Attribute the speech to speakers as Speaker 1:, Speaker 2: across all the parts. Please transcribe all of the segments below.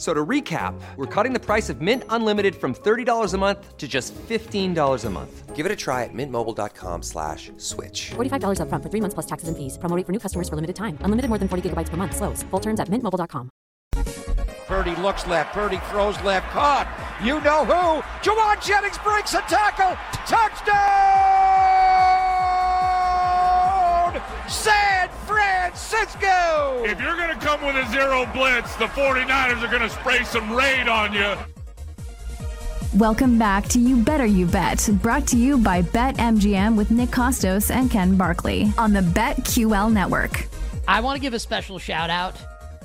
Speaker 1: So to recap, we're cutting the price of Mint Unlimited from $30 a month to just $15 a month.
Speaker 2: Give it a try at mintmobile.com slash switch.
Speaker 3: $45 up front for three months plus taxes and fees. Promoting for new customers for limited time. Unlimited more than 40 gigabytes per month. Slows. Full terms at mintmobile.com.
Speaker 4: Purdy looks left. Purdy throws left. Caught. You know who? Jauan Jennings breaks a tackle. Touchdown! San Francisco!
Speaker 5: If you're going to come with a zero blitz, the 49ers are going to spray some raid on you.
Speaker 6: Welcome back to You Better You Bet, brought to you by BetMGM with Nick Kostos and Ken Barkley on the BetQL network.
Speaker 7: I want to give a special shout out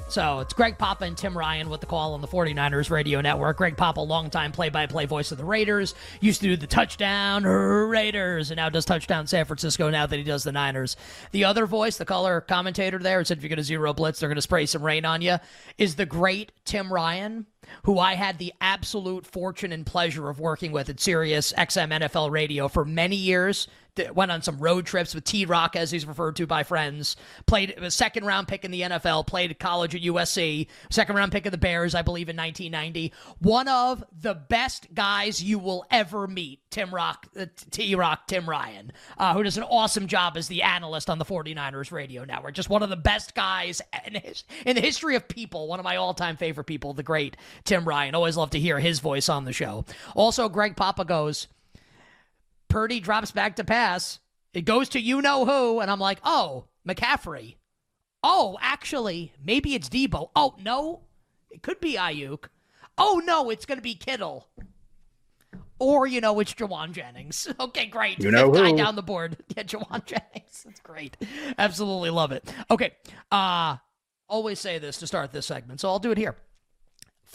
Speaker 7: so it's Greg Papa and Tim Ryan with the call on the 49ers radio network. Greg Papa, longtime play by play voice of the Raiders, used to do the touchdown Raiders and now does touchdown San Francisco now that he does the Niners. The other voice, the color commentator there, said if you're going to zero blitz, they're going to spray some rain on you, is the great Tim Ryan who I had the absolute fortune and pleasure of working with at Sirius XM NFL Radio for many years. Went on some road trips with T Rock, as he's referred to by friends. Played a second round pick in the NFL. Played college at USC. Second round pick of the Bears, I believe, in 1990. One of the best guys you will ever meet. Tim Rock, uh, T Rock, Tim Ryan, uh, who does an awesome job as the analyst on the 49ers radio network. Just one of the best guys in, his, in the history of people. One of my all time favorite people, the great Tim Ryan. Always love to hear his voice on the show. Also, Greg Papa goes, Purdy drops back to pass. It goes to you know who, and I'm like, oh, McCaffrey. Oh, actually, maybe it's Deebo. Oh, no, it could be Aiyuk. Oh, no, it's going to be Kittle. Or, you know, it's Jauan Jennings. Okay, great.
Speaker 8: You know
Speaker 7: Fifth guy
Speaker 8: who.
Speaker 7: down the board. Yeah, Jauan Jennings. That's great. Absolutely love it. Okay. Uh, always say this to start this segment, so I'll do it here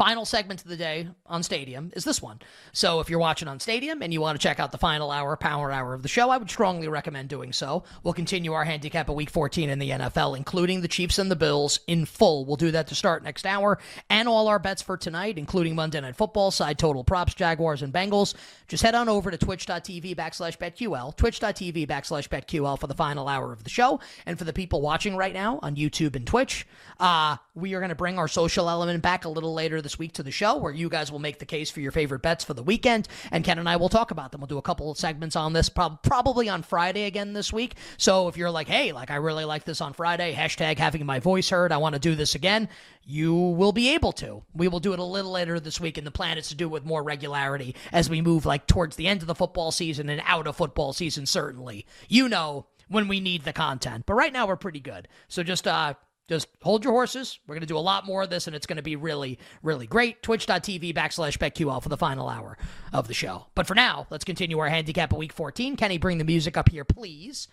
Speaker 7: final segment of the day on Stadium is this one. So if you're watching on Stadium and you want to check out the final hour, power hour of the show, I would strongly recommend doing so. We'll continue our handicap of week 14 in the NFL, including the Chiefs and the Bills in full. We'll do that to start next hour and all our bets for tonight, including Monday Night Football, side total props, Jaguars and Bengals. Just head on over to twitch.tv backslash betql, twitch.tv backslash betql for the final hour of the show. And for the people watching right now on YouTube and Twitch, uh, we are going to bring our social element back a little later this week to the show where you guys will make the case for your favorite bets for the weekend. And Ken and I will talk about them. We'll do a couple of segments on this prob- probably on Friday again this week. So if you're like, hey, like I really like this on Friday, hashtag having my voice heard, I want to do this again, you will be able to. We will do it a little later this week, and the plan is to do it with more regularity as we move like towards the end of the football season and out of football season, certainly. You know when we need the content. But right now we're pretty good. So just uh just hold your horses. We're going to do a lot more of this, and it's going to be really, really great. Twitch.tv backslash BetQL for the final hour of the show. But for now, let's continue our handicap of week 14. Kenny, bring the music up here, please.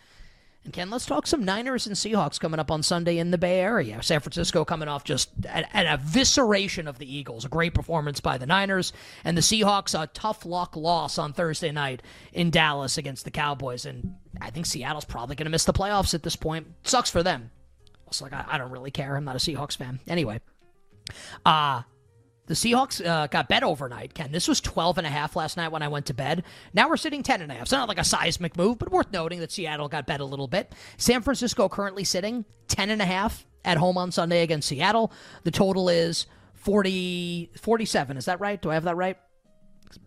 Speaker 7: And Ken, let's talk some Niners and Seahawks coming up on Sunday in the Bay Area. San Francisco coming off just an, an evisceration of the Eagles, a great performance by the Niners, and the Seahawks a tough luck loss on Thursday night in Dallas against the Cowboys. And I think Seattle's probably going to miss the playoffs at this point. Sucks for them. It's like I, I don't really care. I'm not a Seahawks fan. Anyway, uh The Seahawks uh, got bet overnight, Ken. This was 12 and a half last night when I went to bed. Now we're sitting 10 and a half. It's not like a seismic move, but worth noting that Seattle got bet a little bit. San Francisco currently sitting 10 and a half at home on Sunday against Seattle. The total is 40 47. Is that right? Do I have that right?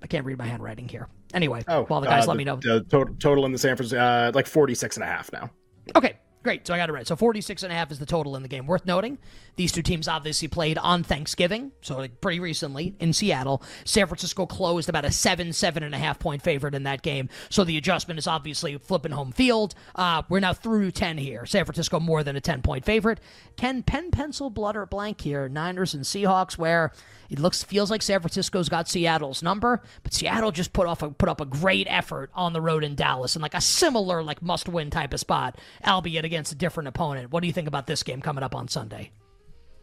Speaker 7: I can't read my handwriting here. Anyway,
Speaker 8: Oh,
Speaker 7: well, the guys
Speaker 8: uh,
Speaker 7: let me know.
Speaker 8: The total, total in the San Francisco, uh, like 46 and a half now.
Speaker 7: Okay, great. So I got it right. So 46 and a half is the total in the game. Worth noting, these two teams obviously played on Thanksgiving, so like pretty recently in Seattle. San Francisco closed about a seven, seven and a half point favorite in that game. So the adjustment is obviously flipping home field. Uh, we're now through 10 here. San Francisco more than a 10 point favorite. Can pen, pencil, blood, or blank here? Niners and Seahawks, where it looks feels like San Francisco's got Seattle's number, but Seattle just put off a, put up a great effort on the road in Dallas and like a similar like must win type of spot, albeit against a different opponent. What do you think about this game coming up on Sunday?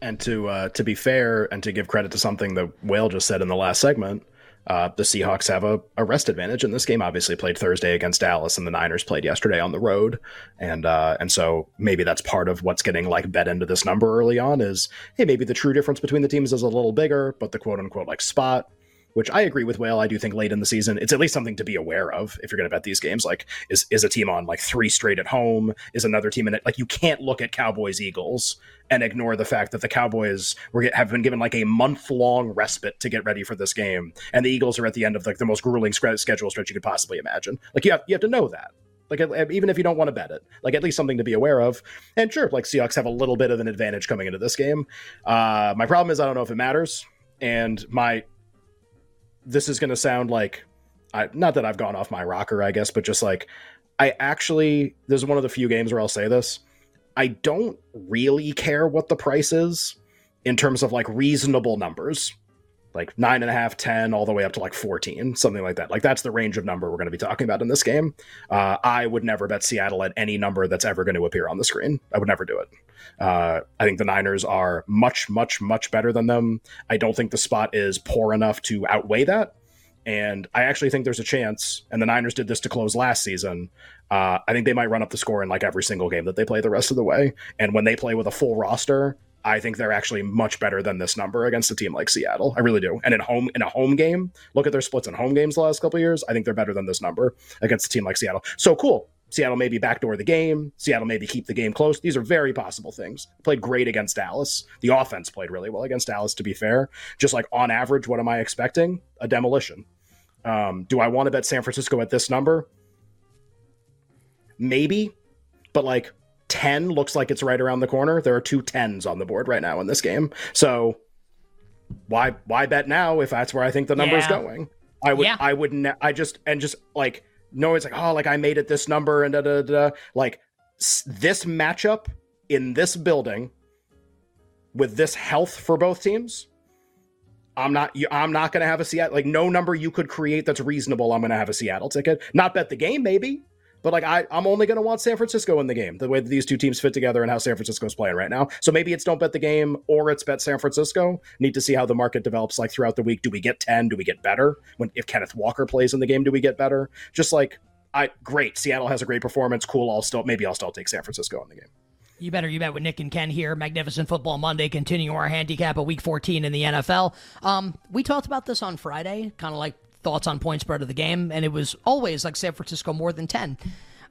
Speaker 8: And to uh, to be fair and to give credit to something that Whale just said in the last segment, uh, the Seahawks have a, a rest advantage, and this game obviously played Thursday against Dallas, and the Niners played yesterday on the road, and uh, and so maybe that's part of what's getting like bet into this number early on is hey maybe the true difference between the teams is a little bigger, but the quote unquote like spot which I agree with Whale. I do think late in the season, it's at least something to be aware of if you're going to bet these games. Like, is is a team on like three straight at home? Is another team in it? Like, you can't look at Cowboys Eagles and ignore the fact that the Cowboys were have been given like a month long respite to get ready for this game, and the Eagles are at the end of like the most grueling sc- schedule stretch you could possibly imagine. Like, you have you have to know that. Like even if you don't want to bet it, like at least something to be aware of. And sure, like Seahawks have a little bit of an advantage coming into this game. Uh, my problem is I don't know if it matters, and my this is going to sound like I, not that I've gone off my rocker, I guess, but just like I actually this is one of the few games where I'll say this. I don't really care what the price is in terms of like reasonable numbers, like nine and a half, ten, all the way up to like fourteen, something like that. Like that's the range of number we're going to be talking about in this game. Uh, I would never bet Seattle at any number that's ever going to appear on the screen. I would never do it. Uh, I think the Niners are much, much, much better than them. I don't think the spot is poor enough to outweigh that. And I actually think there's a chance, and the Niners did this to close last season. Uh, I think they might run up the score in like every single game that they play the rest of the way. And when they play with a full roster, I think they're actually much better than this number against a team like Seattle. I really do. And in home in a home game, look at their splits in home games the last couple years. I think they're better than this number against a team like Seattle. So cool. Seattle maybe backdoor the game. Seattle maybe keep the game close. These are very possible things. Played great against Dallas. The offense played really well against Dallas, to be fair. Just like on average, what am I expecting? A demolition. Um, do I want to bet San Francisco at this number? Maybe, but like 10 looks like it's right around the corner. There are two 10s on the board right now in this game. So why why bet now if that's where I think the number is
Speaker 7: Yeah.
Speaker 8: going? I would
Speaker 7: Yeah.
Speaker 8: I would ne- I just and just like no it's like oh like I made it this number and da da da like this matchup in this building with this health for both teams I'm not. I'm not going to have a Seattle. Like no number you could create that's reasonable. I'm going to have a Seattle ticket. Not bet the game, maybe, but like I, I'm only going to want San Francisco in the game. The way that these two teams fit together and how San Francisco's playing right now. So maybe it's don't bet the game or it's bet San Francisco. Need to see how the market develops like throughout the week. Do we get ten? Do we get better? When if Kenneth Walker plays in the game, do we get better? Just like I, great. Seattle has a great performance. Cool. I'll still maybe I'll still take San Francisco in the game.
Speaker 7: You better you bet with Nick and Ken here. Magnificent Football Monday, continue our handicap of Week 14 in the NFL. Um, we talked about this on Friday, kind of like thoughts on point spread of the game, and it was always like San Francisco more than 10.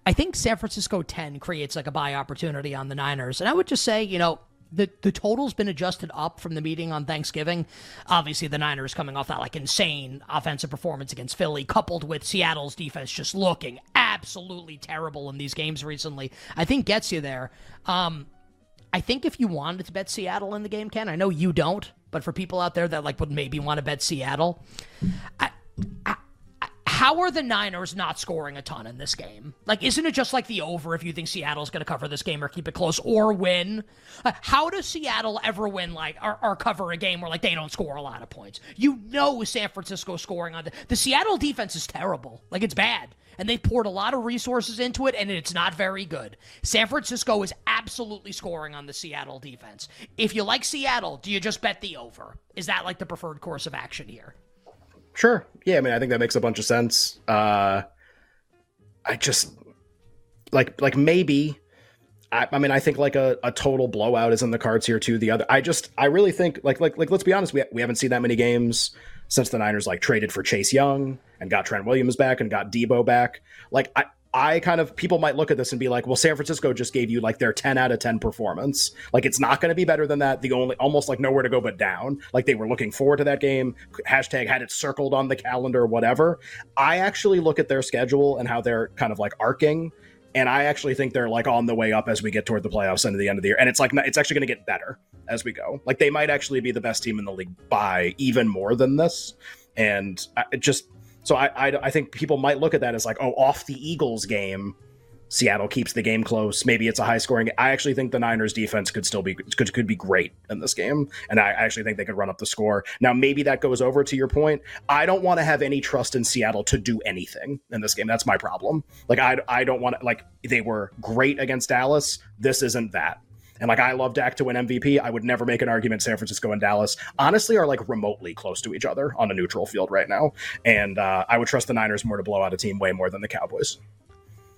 Speaker 7: I think San Francisco 10 creates like a buy opportunity on the Niners, and I would just say, you know, the the total's been adjusted up from the meeting on Thanksgiving. Obviously, the Niners coming off that like insane offensive performance against Philly, coupled with Seattle's defense just looking absolutely terrible in these games recently. I think gets you there. Um, I think if you wanted to bet Seattle in the game, Ken, I know you don't, but for people out there that like would maybe want to bet Seattle, I, how are the Niners not scoring a ton in this game? Like, isn't it just like the over if you think Seattle's going to cover this game or keep it close or win? Uh, How does Seattle ever win like or, or cover a game where like they don't score a lot of points? You know, San Francisco scoring on the, the Seattle defense is terrible. Like it's bad and they poured a lot of resources into it, and it's not very good. San Francisco is absolutely scoring on the Seattle defense. If you like Seattle, do you just bet the over? Is that like the preferred course of action here?
Speaker 8: Sure. Yeah, I mean, I think that makes a bunch of sense. Uh, I just like like maybe I, I mean, I think like a, a total blowout is in the cards here too. The other, I just, I really think like like like let's be honest, we we haven't seen that many games since the Niners like traded for Chase Young and got Trent Williams back and got Deebo back. Like I. I kind of people might look at this and be like, well, San Francisco just gave you like their 10 out of 10 performance. Like it's not going to be better than that. The only almost like nowhere to go but down. Like they were looking forward to that game. Hashtag had it circled on the calendar, whatever. I actually look at their schedule and how they're kind of like arcing and I actually think they're like on the way up as we get toward the playoffs and the end of the year. And it's like it's actually going to get better as we go. Like they might actually be the best team in the league by even more than this. And uh, it just so I, I I think people might look at that as like oh off the Eagles game Seattle keeps the game close. Maybe it's a high scoring. I actually think the Niners defense could still be could, could be great in this game, and I actually think they could run up the score. Now, maybe that goes over to your point. I don't want to have any trust in Seattle to do anything in this game. That's my problem. Like I I don't want to like they were great against Dallas. This isn't that. And like I love Dak to win MVP. I would never make an argument San Francisco and Dallas honestly are like remotely close to each other on a neutral field right now. And uh, I would trust the Niners more to blow out a team way more than the Cowboys.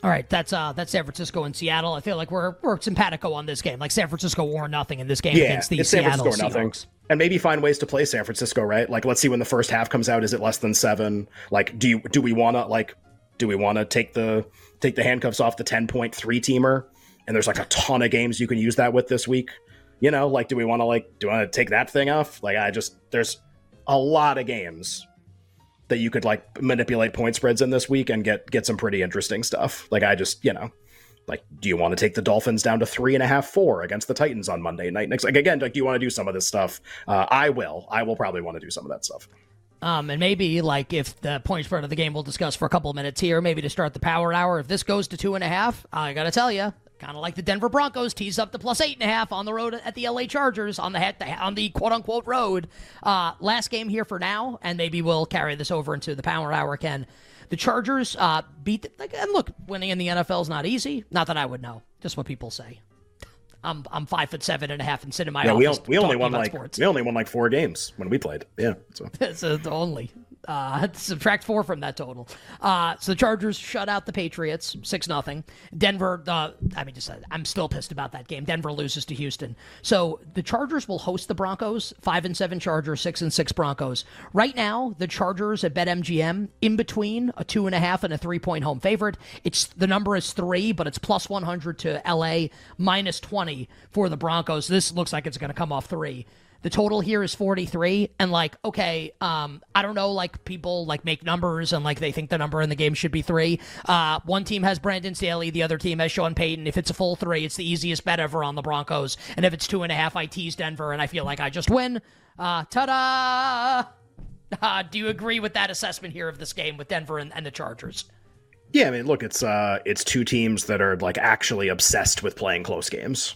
Speaker 7: All right, that's uh that's San Francisco and Seattle. I feel like we're we're simpatico on this game. Like San Francisco wore nothing in this game
Speaker 8: yeah,
Speaker 7: against the Seattle Seahawks.
Speaker 8: And maybe find ways to play San Francisco, right? Like let's see when the first half comes out. Is it less than seven? Like do you do we wanna like do we wanna take the take the handcuffs off the ten point three teamer? And there's like a ton of games you can use that with this week. You know, like do we wanna like do I wanna take that thing off? Like I just there's a lot of games that you could like manipulate point spreads in this week and get get some pretty interesting stuff. Like I just, you know, like do you want to take the Dolphins down to three and a half, four against the Titans on Monday night next? Like again, like do you want to do some of this stuff? Uh, I will. I will probably want to do some of that stuff.
Speaker 7: Um, and maybe like if the point spread of the game we'll discuss for a couple of minutes here, maybe to start the power hour. If this goes to two and a half, I gotta tell you, kind of like the Denver Broncos tease up the plus eight and a half on the road at the LA Chargers on the on the quote unquote road. Uh, last game here for now, and maybe we'll carry this over into the power hour. Ken, the Chargers uh, beat. The, like, and look, winning in the NFL is not easy. Not that I would know, just what people say. I'm I'm five foot seven and a half and sit in my
Speaker 8: yeah,
Speaker 7: office.
Speaker 8: we, we only won like
Speaker 7: sports.
Speaker 8: we only won like four games when we played. Yeah, so.
Speaker 7: Uh, only. Uh, subtract four from that total. Uh, so the Chargers shut out the Patriots six nothing. Denver. Uh, I mean, just uh, I'm still pissed about that game. Denver loses to Houston. So the Chargers will host the Broncos. Five and seven Chargers, six and six Broncos. Right now, the Chargers at BetMGM in between a two and a half and a three point home favorite. It's the number is three, but it's plus one hundred to LA, minus twenty for the Broncos. This looks like it's going to come off three. The total here is 43 and like okay, um I don't know like people like make numbers and like they think the number in the game should be 3. Uh one team has Brandon Staley, the other team has Sean Payton. If it's a full 3, it's the easiest bet ever on the Broncos. And if it's two and a half, I tease Denver and I feel like I just win. Uh ta-da! Uh, do you agree with that assessment here of this game with Denver and, and the Chargers?
Speaker 8: Yeah, I mean, look, it's uh, it's two teams that are like actually obsessed with playing close games,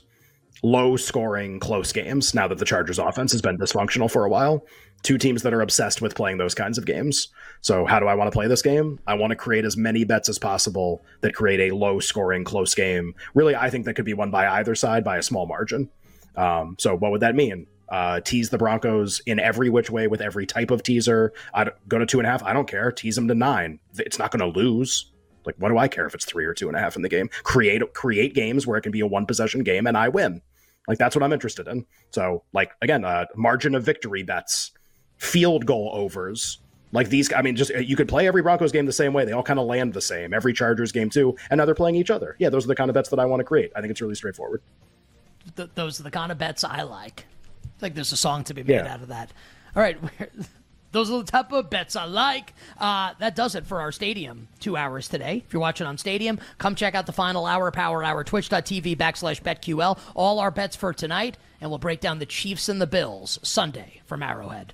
Speaker 8: low scoring close games. Now that the Chargers offense has been dysfunctional for a while, two teams that are obsessed with playing those kinds of games. So, how do I want to play this game? I want to create as many bets as possible that create a low scoring close game. Really, I think that could be won by either side by a small margin. Um, so, what would that mean? Uh, tease the Broncos in every which way with every type of teaser. I go to two and a half. I don't care. Tease them to nine. It's not going to lose. Like, what do I care if it's three or two and a half in the game? Create create games where it can be a one possession game and I win. Like that's what I'm interested in. So, like again, uh, margin of victory bets, field goal overs. Like these, I mean, just you could play every Broncos game the same way. They all kind of land the same. Every Chargers game too, and now they're playing each other. Yeah, those are the kind of bets that I want to create. I think it's really straightforward.
Speaker 7: Th- those are the kind of bets I like. I think there's a song to be made
Speaker 8: Yeah.
Speaker 7: out of that. All right, we're- those are the type of bets I like. Uh, that does it for our stadium two hours today. If you're watching on Stadium, come check out the final hour, Power Hour, twitch.tv backslash BetQL. All our bets for tonight, and we'll break down the Chiefs and the Bills Sunday from Arrowhead.